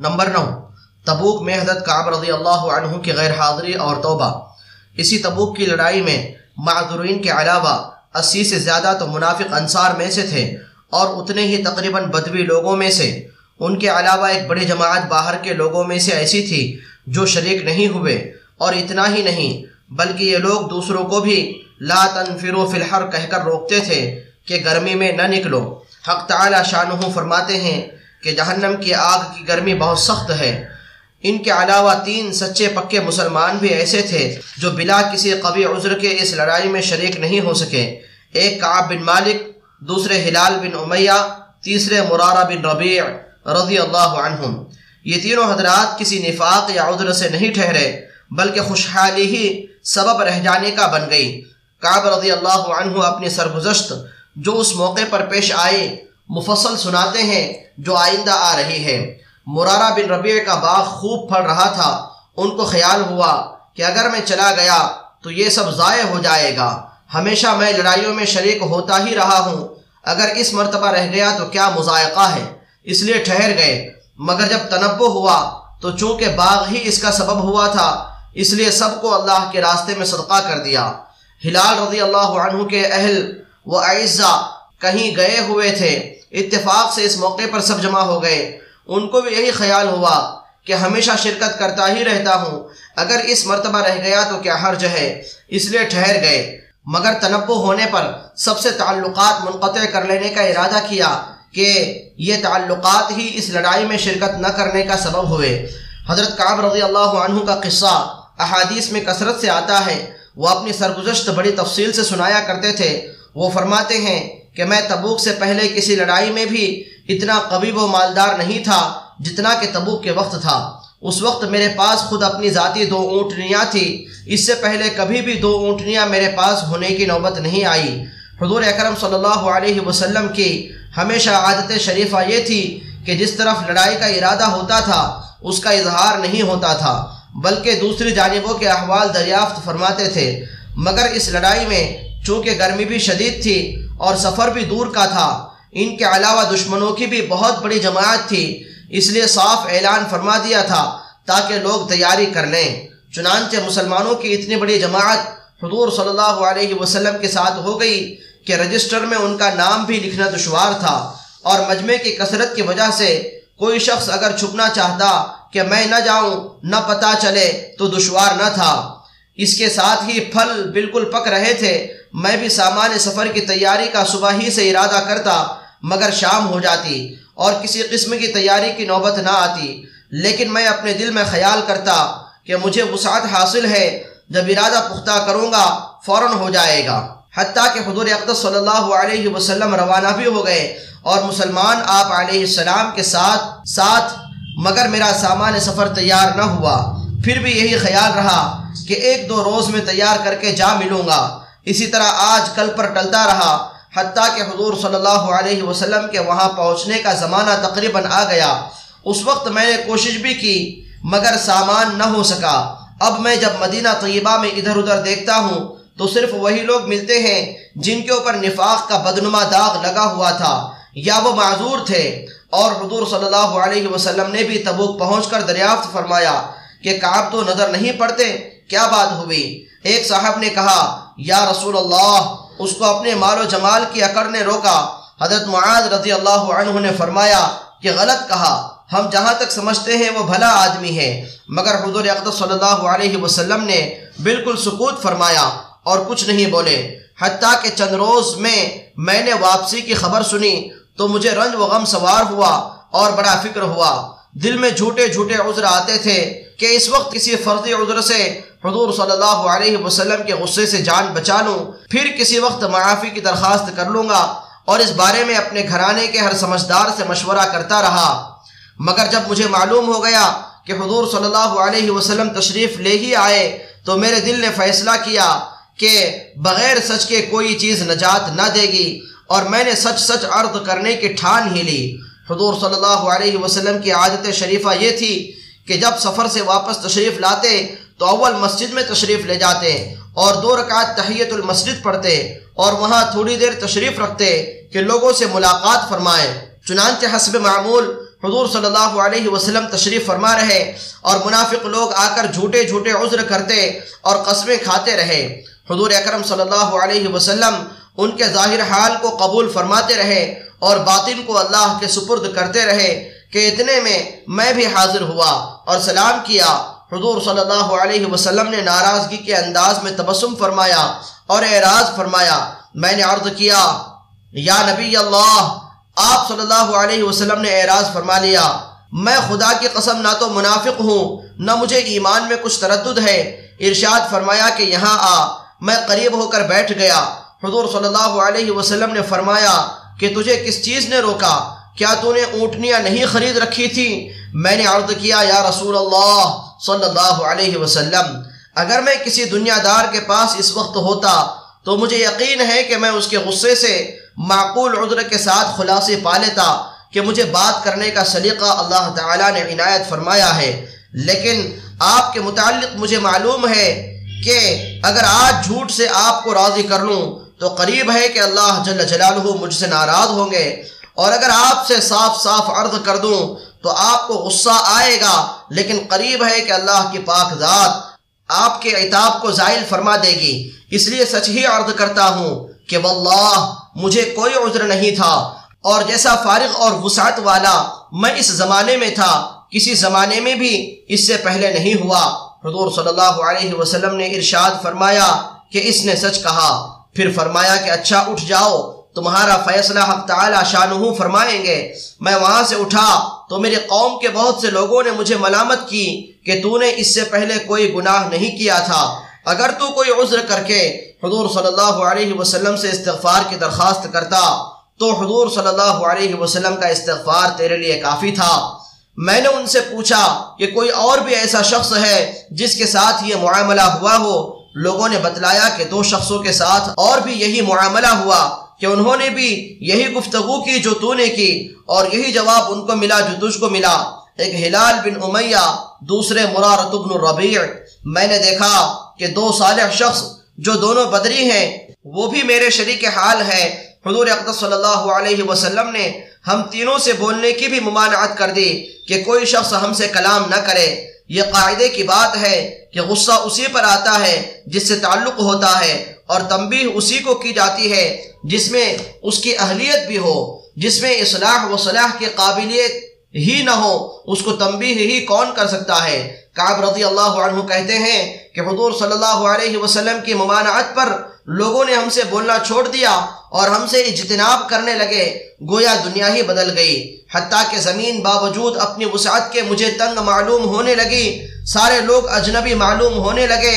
Number نو، تبوک میں حضرت کعب رضی اللہ عنہ کی غیر حاضری اور توبہ۔ اسی تبوک کی لڑائی میں معذورین کے علاوہ اسی سے زیادہ تو منافق انصار میں سے تھے اور اتنے ہی تقریباً بدوی لوگوں میں سے۔ ان کے علاوہ ایک بڑی جماعت باہر کے لوگوں میں سے ایسی تھی جو شریک نہیں ہوئے۔ اور اتنا ہی نہیں، بلکہ یہ لوگ دوسروں کو بھی لا تنفروا فی الحر کہہ کر روکتے تھے کہ گرمی میں نہ نکلو۔ حق تعالی شانہ فرماتے ہیں کہ جہنم کی آگ کی گرمی بہت سخت ہے۔ ان کے علاوہ تین سچے پکے مسلمان بھی ایسے تھے جو بلا کسی قوی عذر کے اس لڑائی میں شریک نہیں ہو سکے۔ ایک کعب بن مالک، دوسرے ہلال بن امیہ، تیسرے مرارہ بن ربیع رضی اللہ عنہم۔ یہ تینوں حضرات کسی نفاق یا عذر سے نہیں ٹھہرے، بلکہ خوشحالی ہی سبب رہ جانے کا بن گئی۔ کعب رضی اللہ عنہ اپنی سرگزشت جو اس موقع پر پیش آئے مفصل سناتے ہیں جو آئندہ آ رہی ہے۔ مرارہ بن ربیع کا باغ خوب پھل رہا تھا۔ ان کو خیال ہوا کہ اگر میں چلا گیا تو یہ سب ضائع ہو جائے گا۔ ہمیشہ میں لڑائیوں میں شریک ہوتا ہی رہا ہوں۔ اگر اس مرتبہ رہ گیا تو کیا مذائقہ ہے؟ اس لیے ٹھہر گئے۔ مگر جب تنبع ہوا تو چونکہ باغ ہی اس کا سبب ہوا تھا، اس لیے سب کو اللہ کے راستے میں صدقہ کر دیا۔ ہلال رضی اللہ عنہ کے اہل و اعزا کہیں گئے ہوئے تھے۔ اتفاق سے اس موقع پر سب جمع ہو گئے۔ ان کو بھی یہی خیال ہوا کہ ہمیشہ شرکت کرتا ہی رہتا ہوں۔ اگر اس مرتبہ رہ گیا تو کیا حرج ہے؟ اس لیے ٹھہر گئے۔ مگر تنبع ہونے پر سب سے تعلقات منقطع کر لینے کا ارادہ کیا کہ یہ تعلقات ہی اس لڑائی میں شرکت نہ کرنے کا سبب ہوئے۔ حضرت کعب رضی اللہ عنہ کا قصہ احادیث میں کثرت سے آتا ہے۔ وہ اپنی سرگزشت بڑی تفصیل سے سنایا کرتے تھے۔ وہ فرماتے ہیں کہ میں تبوک سے پہلے کسی لڑائی میں بھی اتنا قوی و مالدار نہیں تھا جتنا کہ تبوک کے وقت تھا۔ اس وقت میرے پاس خود اپنی ذاتی دو اونٹنیاں تھی اس سے پہلے کبھی بھی دو اونٹنیاں میرے پاس ہونے کی نوبت نہیں آئی۔ حضور اکرم صلی اللہ علیہ وسلم کی ہمیشہ عادت شریفہ یہ تھی کہ جس طرف لڑائی کا ارادہ ہوتا تھا، اس کا اظہار نہیں ہوتا تھا، بلکہ دوسری جانبوں کے احوال دریافت فرماتے تھے۔ مگر اس لڑائی میں چونکہ گرمی بھی شدید تھی اور سفر بھی دور کا تھا۔ ان کے علاوہ دشمنوں کی بھی بہت بڑی جماعت تھی، اس لیے صاف اعلان فرما دیا تھا تاکہ لوگ تیاری کر لیں۔ چنانچہ مسلمانوں کی اتنی بڑی جماعت حضور صلی اللہ علیہ وسلم کے ساتھ ہو گئی کہ رجسٹر میں ان کا نام بھی لکھنا دشوار تھا اور مجمع کی کثرت کی وجہ سے کوئی شخص اگر چھپنا چاہتا کہ میں نہ جاؤں، نہ پتا چلے تو دشوار نہ تھا۔ اس کے ساتھ ہی پھل بالکل پک رہے تھے۔ میں بھی سامان سفر کی تیاری کا صبح ہی سے ارادہ کرتا، مگر شام ہو جاتی اور کسی قسم کی تیاری کی نوبت نہ آتی۔ لیکن میں اپنے دل میں خیال کرتا کہ مجھے وسعت حاصل ہے، جب ارادہ پختہ کروں گا، فوراً ہو جائے گا۔ حتیٰ کہ حضور اقدس صلی اللہ علیہ وسلم روانہ بھی ہو گئے اور مسلمان آپ علیہ السلام کے ساتھ ساتھ، مگر میرا سامان سفر تیار نہ ہوا۔ پھر بھی یہی خیال رہا کہ ایک دو روز میں تیار کر کے جا ملوں گا۔ اسی طرح آج کل پر ٹلتا رہا، حتیٰ کہ حضور صلی اللہ علیہ وسلم کے وہاں پہنچنے کا زمانہ تقریباً آ گیا۔ اس وقت میں نے کوشش بھی کی، مگر سامان نہ ہو سکا۔ اب میں جب مدینہ طیبہ میں ادھر ادھر دیکھتا ہوں، تو صرف وہی لوگ ملتے ہیں جن کے اوپر نفاق کا بدنما داغ لگا ہوا تھا، یا وہ معذور تھے۔ اور حضور صلی اللہ علیہ وسلم نے بھی تبوک پہنچ کر دریافت فرمایا کہ کعب تو نظر نہیں پڑتے، کیا بات ہوئی؟ ایک صاحب نے کہا یا رسول اللہ، اس کو اپنے مال و جمال کی اکڑ نے روکا۔ حضرت معاذ رضی اللہ عنہ نے فرمایا کہ غلط کہا۔ ہم جہاں تک سمجھتے ہیں وہ بھلا آدمی ہے۔ مگر حضور اقدس صلی اللہ علیہ وسلم نے بالکل سکوت فرمایا اور کچھ نہیں بولے۔ حتیٰ کہ چند روز میں میں نے واپسی کی خبر سنی تو مجھے رنج و غم سوار ہوا اور بڑا فکر ہوا۔ دل میں جھوٹے جھوٹے عذر آتے تھے کہ اس وقت کسی فرضی عذر سے حضور صلی اللہ علیہ وسلم کے غصے سے جان بچا لوں، پھر کسی وقت معافی کی درخواست کر لوں گا اور اس بارے میں اپنے گھرانے کے ہر سمجھدار سے مشورہ کرتا رہا۔ مگر جب مجھے معلوم ہو گیا کہ حضور صلی اللہ علیہ وسلم تشریف لے ہی آئے، تو میرے دل نے فیصلہ کیا کہ بغیر سچ کے کوئی چیز نجات نہ دے گی اور میں نے سچ سچ عرض کرنے کی ٹھان ہی لی۔ حضور صلی اللہ علیہ وسلم کی عادت شریفہ یہ تھی کہ جب سفر سے واپس تشریف لاتے تو اول مسجد میں تشریف لے جاتے اور دو رکعت تحیت المسجد پڑھتے اور وہاں تھوڑی دیر تشریف رکھتے کہ لوگوں سے ملاقات فرمائے۔ چنانچہ حسب معمول حضور صلی اللہ علیہ وسلم تشریف فرما رہے اور منافق لوگ آ کر جھوٹے جھوٹے عذر کرتے اور قسمیں کھاتے رہے۔ حضور اکرم صلی اللہ علیہ وسلم ان کے ظاہر حال کو قبول فرماتے رہے اور باطن کو اللہ کے سپرد کرتے رہے کہ اتنے میں میں بھی حاضر ہوا اور سلام کیا۔ حضور صلی اللہ علیہ وسلم نے ناراضگی کے انداز میں تبسم فرمایا اور اعراض فرمایا، میں نے عرض کیا، یا نبی اللہ، آپ صلی اللہ علیہ وسلم نے اعراض فرما لیا۔ میں خدا کی قسم نہ تو منافق ہوں، نہ مجھے ایمان میں کچھ تردد ہے۔ ارشاد فرمایا کہ یہاں آ، میں قریب ہو کر بیٹھ گیا۔ حضور صلی اللہ علیہ وسلم نے فرمایا کہ تجھے کس چیز نے روکا؟ کیا تو نے اونٹنیاں نہیں خرید رکھی تھی؟ میں نے عرض کیا، یا رسول اللہ صلی اللہ علیہ وسلم، اگر میں کسی دنیا دار کے پاس اس وقت ہوتا تو مجھے یقین ہے کہ میں اس کے غصے سے معقول عذر کے ساتھ خلاصے پا لیتا کہ مجھے بات کرنے کا سلیقہ اللہ تعالیٰ نے عنایت فرمایا ہے۔ لیکن آپ کے متعلق مجھے معلوم ہے کہ اگر آج جھوٹ سے آپ کو راضی کر لوں تو قریب ہے کہ اللہ جل جلالہ مجھ سے ناراض ہوں گے۔ اور اگر آپ سے صاف صاف عرض کر دوں تو آپ کو غصہ آئے گا، لیکن قریب ہے کہ اللہ کی پاک ذات آپ کے عتاب کو زائل فرما دے گی۔ اس لیے سچ ہی عرض کرتا ہوں کہ واللہ، مجھے کوئی عذر نہیں تھا۔ اور جیسا فارغ اور وسعت والا میں اس زمانے میں تھا، کسی زمانے میں بھی اس سے پہلے نہیں ہوا۔ حضور صلی اللہ علیہ وسلم نے ارشاد فرمایا کہ اس نے سچ کہا۔ پھر فرمایا کہ اچھا اٹھ جاؤ۔ تمہارا فیصلہ حق تعالی شانہو فرمائیں گے۔ میں وہاں سے اٹھا تو میرے قوم کے بہت سے لوگوں نے مجھے ملامت کی کہ تو نے اس سے پہلے کوئی گناہ نہیں کیا تھا۔ اگر تو کوئی عذر کر کے حضور صلی اللہ علیہ وسلم سے استغفار کی درخواست کرتا تو حضور صلی اللہ علیہ وسلم کا استغفار تیرے لیے کافی تھا۔ میں نے ان سے پوچھا کہ کوئی اور بھی ایسا شخص ہے جس کے ساتھ یہ معاملہ ہوا ہو؟ لوگوں نے بتلایا کہ دو شخصوں کے ساتھ اور بھی یہی معاملہ ہوا۔ کہ انہوں نے بھی یہی گفتگو کی جو تو نے کی اور یہی جواب ان کو ملا جو تجھ کو ملا۔ ایک ہلال بن امیہ، دوسرے مرارت بن الربیع میں نے دیکھا کہ دو صالح شخص جو دونوں بدری ہیں، وہ بھی میرے شریک حال ہے حضور اقدس صلی اللہ علیہ وسلم نے ہم تینوں سے بولنے کی بھی ممانعت کر دی کہ کوئی شخص ہم سے کلام نہ کرے۔ یہ قاعدے کی بات ہے کہ غصہ اسی پر آتا ہے جس سے تعلق ہوتا ہے۔ اور تنبیہ اسی کو کی جاتی ہے جس میں اس کی اہلیت بھی ہو، جس میں اصلاح و صلاح کی قابلیت ہی نہ ہو، اس کو تنبیہ ہی کون کر سکتا ہے؟ کعب رضی اللہ عنہ کہتے ہیں کہ حضور صلی اللہ علیہ وسلم کی ممانعت پر لوگوں نے ہم سے بولنا چھوڑ دیا اور ہم سے اجتناب کرنے لگے، گویا دنیا ہی بدل گئی۔ حتیٰ کہ زمین باوجود اپنی وسعت کے مجھے تنگ معلوم ہونے لگی، سارے لوگ اجنبی معلوم ہونے لگے۔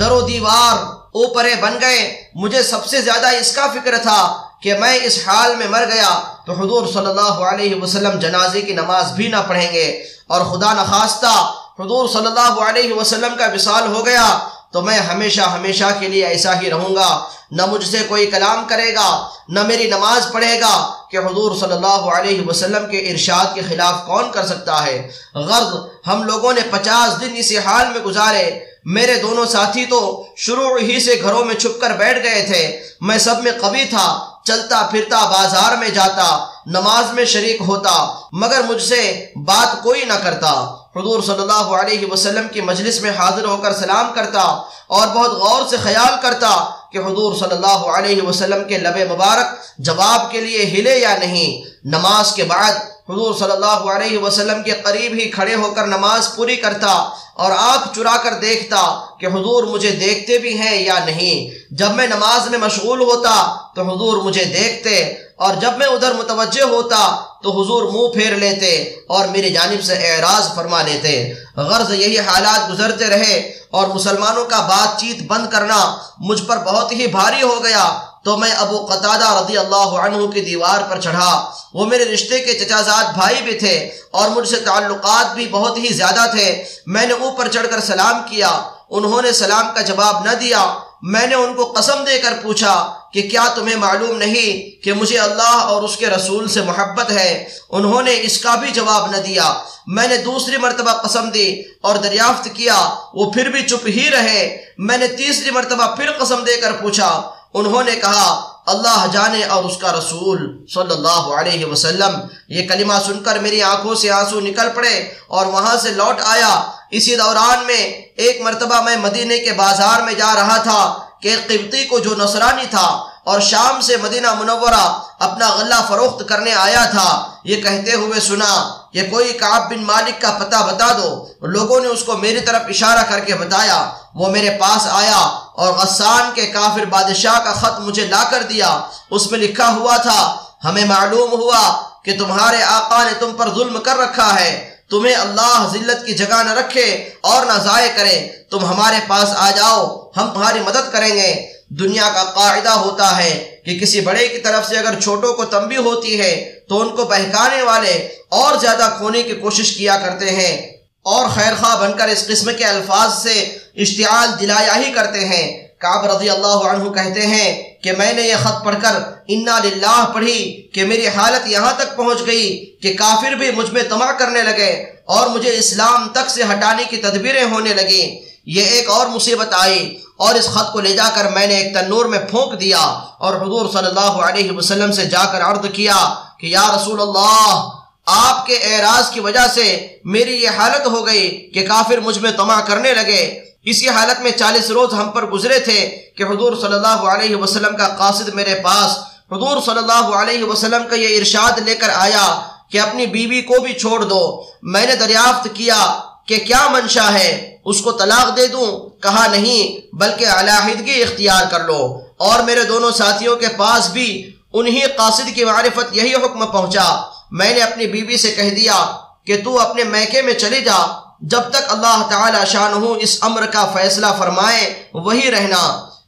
در و دیوار اوپرے بن گئے۔ مجھے سب سے زیادہ اس کا فکر تھا کہ میں اس حال میں مر گیا تو حضور صلی اللہ علیہ وسلم جنازے کی نماز بھی نہ پڑھیں گے۔ اور خدا نخواستہ حضور صلی اللہ علیہ وسلم کا وصال ہو گیا تو میں ہمیشہ ہمیشہ کے لیے ایسا ہی رہوں گا۔ نہ مجھ سے کوئی کلام کرے گا، نہ میری نماز پڑھے گا کہ حضور صلی اللہ علیہ وسلم کے ارشاد کے خلاف کون کر سکتا ہے۔ غرض، ہم لوگوں نے پچاس دن اسی حال میں گزارے۔ میرے دونوں ساتھی تو شروع ہی سے گھروں میں چھپ کر بیٹھ گئے تھے۔ میں سب میں قوی تھا، چلتا پھرتا، بازار میں جاتا، نماز میں شریک ہوتا، مگر مجھ سے بات کوئی نہ کرتا۔ حضور صلی اللہ علیہ وسلم کی مجلس میں حاضر ہو کر سلام کرتا اور بہت غور سے خیال کرتا کہ حضور صلی اللہ علیہ وسلم کے لب مبارک جواب کے لیے ہلے یا نہیں، نماز کے بعد حضور صلی اللہ علیہ وسلم کے قریب ہی کھڑے ہو کر نماز پوری کرتا اور آنکھ چرا کر دیکھتا کہ حضور مجھے دیکھتے بھی ہیں یا نہیں۔ جب میں نماز میں مشغول ہوتا تو حضور مجھے دیکھتے اور جب میں ادھر متوجہ ہوتا تو حضور منہ پھیر لیتے اور میری جانب سے اعراض فرما لیتے۔ غرض یہی حالات گزرتے رہے اور مسلمانوں کا بات چیت بند کرنا مجھ پر بہت ہی بھاری ہو گیا۔ تو میں ابو قطادہ رضی اللہ عنہ کی دیوار پر چڑھا۔ وہ میرے رشتے کے چچازاد بھائی بھی تھے اور مجھ سے تعلقات بھی بہت ہی زیادہ تھے۔ میں نے اوپر چڑھ کر سلام کیا۔ انہوں نے سلام کا جواب نہ دیا۔ میں نے ان کو قسم دے کر پوچھا کہ کیا تمہیں معلوم نہیں کہ مجھے اللہ اور اس کے رسول سے محبت ہے؟ انہوں نے اس کا بھی جواب نہ دیا۔ میں نے دوسری مرتبہ قسم دی اور دریافت کیا، وہ پھر بھی چپ ہی رہے۔ میں نے تیسری مرتبہ پھر قسم دے کر پوچھا، انہوں نے کہا اللہ جانے اور اس کا رسول صلی اللہ علیہ وسلم۔ یہ کلمہ سن کر میری آنکھوں سے آنسو نکل پڑے اور وہاں سے لوٹ آیا۔ اسی دوران میں ایک مرتبہ میں مدینے کے بازار میں جا رہا تھا کہ قبطی کو جو نصرانی تھا اور شام سے مدینہ منورہ اپنا غلہ فروخت کرنے آیا تھا۔ یہ کہتے ہوئے سنا کہ کوئی کعب بن مالک کا پتہ بتا دو۔ لوگوں نے اس کو میری طرف اشارہ کر کے بتایا۔ وہ میرے پاس آیا اور غسان کے کافر بادشاہ کا خط مجھے لا کر دیا۔ اس میں لکھا ہوا تھا، ہمیں معلوم ہوا کہ تمہارے آقا نے تم پر ظلم کر رکھا ہے۔ تمہیں اللہ ذلت کی جگہ نہ رکھے اور نہ ضائع کرے۔ تم ہمارے پاس آ جاؤ، ہم تمہاری مدد کریں گے۔ دنیا کا قاعدہ ہوتا ہے کہ کسی بڑے کی طرف سے اگر چھوٹوں کو تنبی ہوتی ہے تو ان کو بہکانے والے اور زیادہ کھونے کی کوشش کیا کرتے ہیں۔ اور خیر خواہ بن کر اس قسم کے الفاظ سے اشتعال دلایا ہی کرتے ہیں۔ کعب رضی اللہ عنہ کہتے ہیں کہ میں نے یہ خط پڑھ کر انا للہ پڑھی کہ میری حالت یہاں تک پہنچ گئی کہ کافر بھی مجھ میں تما کرنے لگے اور مجھے اسلام تک سے ہٹانے کی تدبیریں ہونے لگی یہ ایک اور مصیبت آئی اور اس خط کو لے جا کر میں نے ایک تنور میں پھونک دیا اور حضور صلی اللہ علیہ وسلم سے جا کر عرض کیا کہ یا رسول اللہ آپ کے اعراض کی وجہ سے میری یہ حالت ہو گئی کہ کافر مجھ میں تما کرنے لگے۔ اسی حالت میں چالیس روز ہم پر گزرے تھے کہ حضور صلی اللہ علیہ وسلم کا قاصد میرے پاس، حضور صلی اللہ علیہ وسلم کا یہ ارشاد لے کر آیا کہ اپنی بیوی کو بھی چھوڑ دو۔ میں نے دریافت کیا کہ کیا منشا ہے؟ اس کو طلاق دے دوں؟ کہا نہیں، بلکہ علیحدگی اختیار کر لو۔ اور میرے دونوں ساتھیوں کے پاس بھی انہی قاصد کی معرفت یہی حکم پہنچا۔ میں نے اپنی بیوی سے کہہ دیا کہ تو اپنے میکے میں چلی جا، جب تک اللہ تعالی شانہ اس امر کا فیصلہ فرمائے، وہی رہنا۔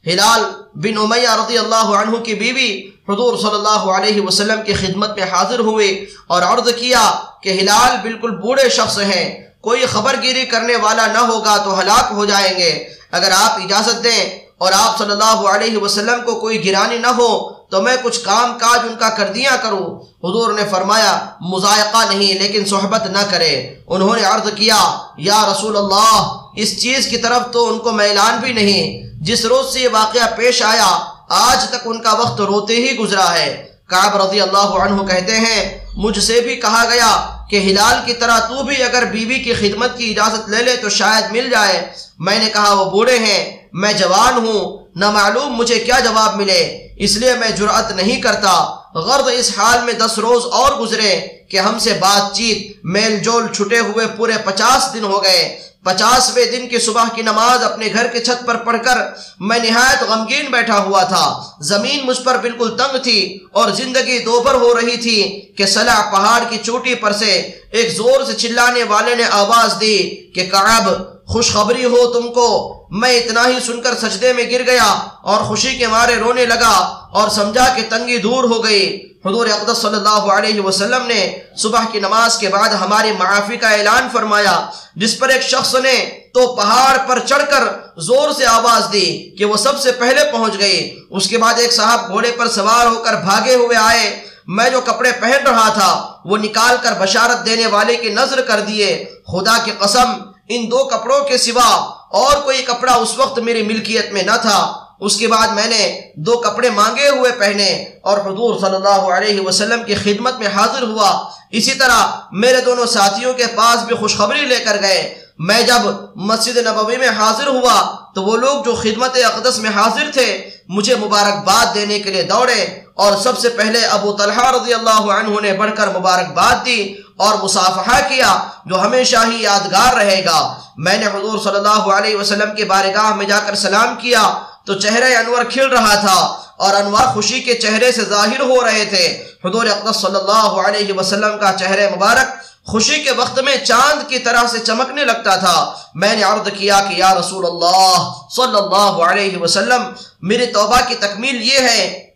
ہلال بن امیہ رضی اللہ عنہ کی بیوی حضور صلی اللہ علیہ وسلم کی خدمت میں حاضر ہوئے اور عرض کیا کہ ہلال بالکل بوڑھے شخص ہیں، کوئی خبر گیری کرنے والا نہ ہوگا تو ہلاک ہو جائیں گے۔ اگر آپ اجازت دیں اور آپ صلی اللہ علیہ وسلم کو کوئی گرانی نہ ہو تو میں کچھ کام کاج ان کا کر دیا کروں۔ حضور نے فرمایا مذائقہ نہیں، لیکن صحبت نہ کرے۔ انہوں نے عرض کیا، یا رسول اللہ، اس چیز کی طرف تو ان کو میلان بھی نہیں۔ جس روز سے یہ واقعہ پیش آیا، آج تک ان کا وقت روتے ہی گزرا ہے۔ کعب رضی اللہ عنہ کہتے ہیں، مجھ سے بھی کہا گیا کہ ہلال کی طرح تو بھی اگر بیوی بی کی خدمت کی اجازت لے لے تو شاید مل جائے۔ میں نے کہا، وہ بوڑھے ہیں، میں جوان ہوں۔ نہ معلوم مجھے کیا جواب ملے؟ اس لیے میں جرأت نہیں کرتا۔ غرض اس حال میں دس روز اور گزرے کہ ہم سے بات چیت، میل جول چھٹے ہوئے پورے پچاس دن ہو گئے۔ پچاسویں دن کی صبح کی نماز اپنے گھر کے چھت پر پڑھ کر میں نہایت غمگین بیٹھا ہوا تھا۔ زمین مجھ پر بالکل تنگ تھی اور زندگی دوبر ہو رہی تھی کہ صلاح پہاڑ کی چوٹی پر سے ایک زور سے چلانے والے نے آواز دی کہ کعب خوشخبری ہو تم کو۔ میں اتنا ہی سن کر سجدے میں گر گیا اور خوشی کے مارے رونے لگا اور سمجھا کہ تنگی دور ہو گئی۔ حضور اقدس صلی اللہ علیہ وسلم نے صبح کی نماز کے بعد ہماری معافی کا اعلان فرمایا، جس پر ایک شخص نے تو پہاڑ پر چڑھ کر زور سے آواز دی کہ وہ سب سے پہلے پہنچ گئی۔ اس کے بعد ایک صاحب گھوڑے پر سوار ہو کر بھاگے ہوئے آئے۔ میں جو کپڑے پہن رہا تھا، وہ نکال کر بشارت دینے والے کی نظر کر دیے۔ خدا کی قسم ان دو کپڑوں کے سوا اور کوئی کپڑا اس وقت میری ملکیت میں نہ تھا۔ اس کے بعد میں نے دو کپڑے مانگے ہوئے پہنے اور حضور صلی اللہ علیہ وسلم کی خدمت میں حاضر ہوا۔ اسی طرح میرے دونوں ساتھیوں کے پاس بھی خوشخبری لے کر گئے۔ میں جب مسجد نبوی میں حاضر ہوا تو وہ لوگ جو خدمت اقدس میں حاضر تھے، مجھے مبارکباد دینے کے لیے دوڑے۔ اور سب سے پہلے ابو طلحہ رضی اللہ عنہ نے بڑھ کر مبارکباد دی اور مصافحہ کیا، جو ہمیشہ ہی یادگار رہے گا۔ میں نے حضور صلی اللہ علیہ وسلم کے بارگاہ میں جا کر سلام کیا، تو چہرہ انور کھل رہا تھا۔ اور انوار خوشی کے چہرے سے ظاہر ہو رہے تھے۔ حضور اقدس صلی اللہ علیہ وسلم کا چہرے مبارک خوشی کے وقت میں چاند کی طرح سے چمکنے لگتا تھا۔ میں نے عرض کیا کہ یا رسول اللہ صلی اللہ علیہ وسلم میری توبہ کی تکمیل یہ ہے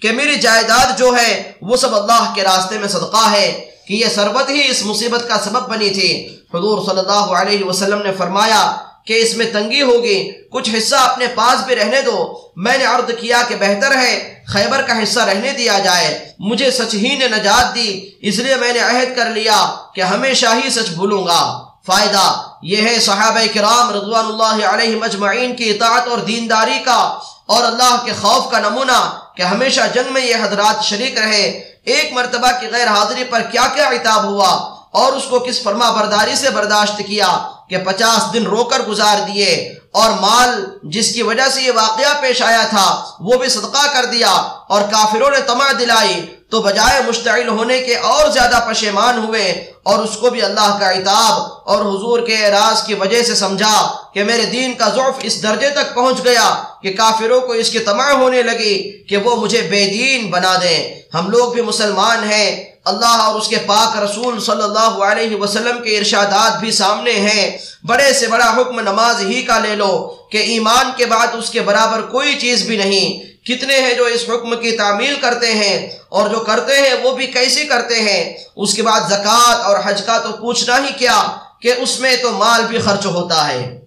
کہ میری جائیداد جو ہے، وہ سب اللہ کے راستے میں صدقہ ہے کہ یہ سربت ہی اس مصیبت کا سبب بنی تھی۔ حضور صلی اللہ علیہ وسلم نے فرمایا کہ اس میں تنگی ہوگی، کچھ حصہ اپنے پاس بھی رہنے دو۔ میں نے عرض کیا کہ بہتر ہے خیبر کا حصہ رہنے دیا جائے۔ مجھے سچ ہی نے نجات دی، اس لیے میں نے عہد کر لیا کہ ہمیشہ ہی سچ بھولوں گا۔ فائدہ یہ ہے صحابہ کرام رضوان اللہ علیہ مجمعین کی اطاعت اور دینداری کا اور اللہ کے خوف کا نمونہ کہ ہمیشہ جنگ میں یہ حضرات شریک رہے۔ ایک مرتبہ کی غیر حاضری پر کیا کیا عتاب ہوا اور اس کو کس فرما برداری سے برداشت کیا؟ کہ پچاس دن رو کر گزار دیے اور مال جس کی وجہ سے یہ واقعہ پیش آیا تھا، وہ بھی صدقہ کر دیا اور کافروں نے تمع دلائی۔ تو بجائے مشتعل ہونے کے اور زیادہ پشیمان ہوئے اور اس کو بھی اللہ کا عطاب اور حضور کے اعراض کی وجہ سے سمجھا کہ میرے دین کا ضعف اس درجے تک پہنچ گیا کہ کافروں کو اس کی تمع ہونے لگی کہ وہ مجھے بے دین بنا دیں۔ ہم لوگ بھی مسلمان ہیں۔ اللہ اور اس کے پاک رسول صلی اللہ علیہ وسلم کے ارشادات بھی سامنے ہیں۔ بڑے سے بڑا حکم نماز ہی کا لے لو کہ ایمان کے بعد اس کے برابر کوئی چیز بھی نہیں۔ کتنے ہیں جو اس حکم کی تعمیل کرتے ہیں اور جو کرتے ہیں وہ بھی کیسے کرتے ہیں؟ اس کے بعد زکوٰۃ اور حج کا تو پوچھنا ہی کیا کہ اس میں تو مال بھی خرچ ہوتا ہے۔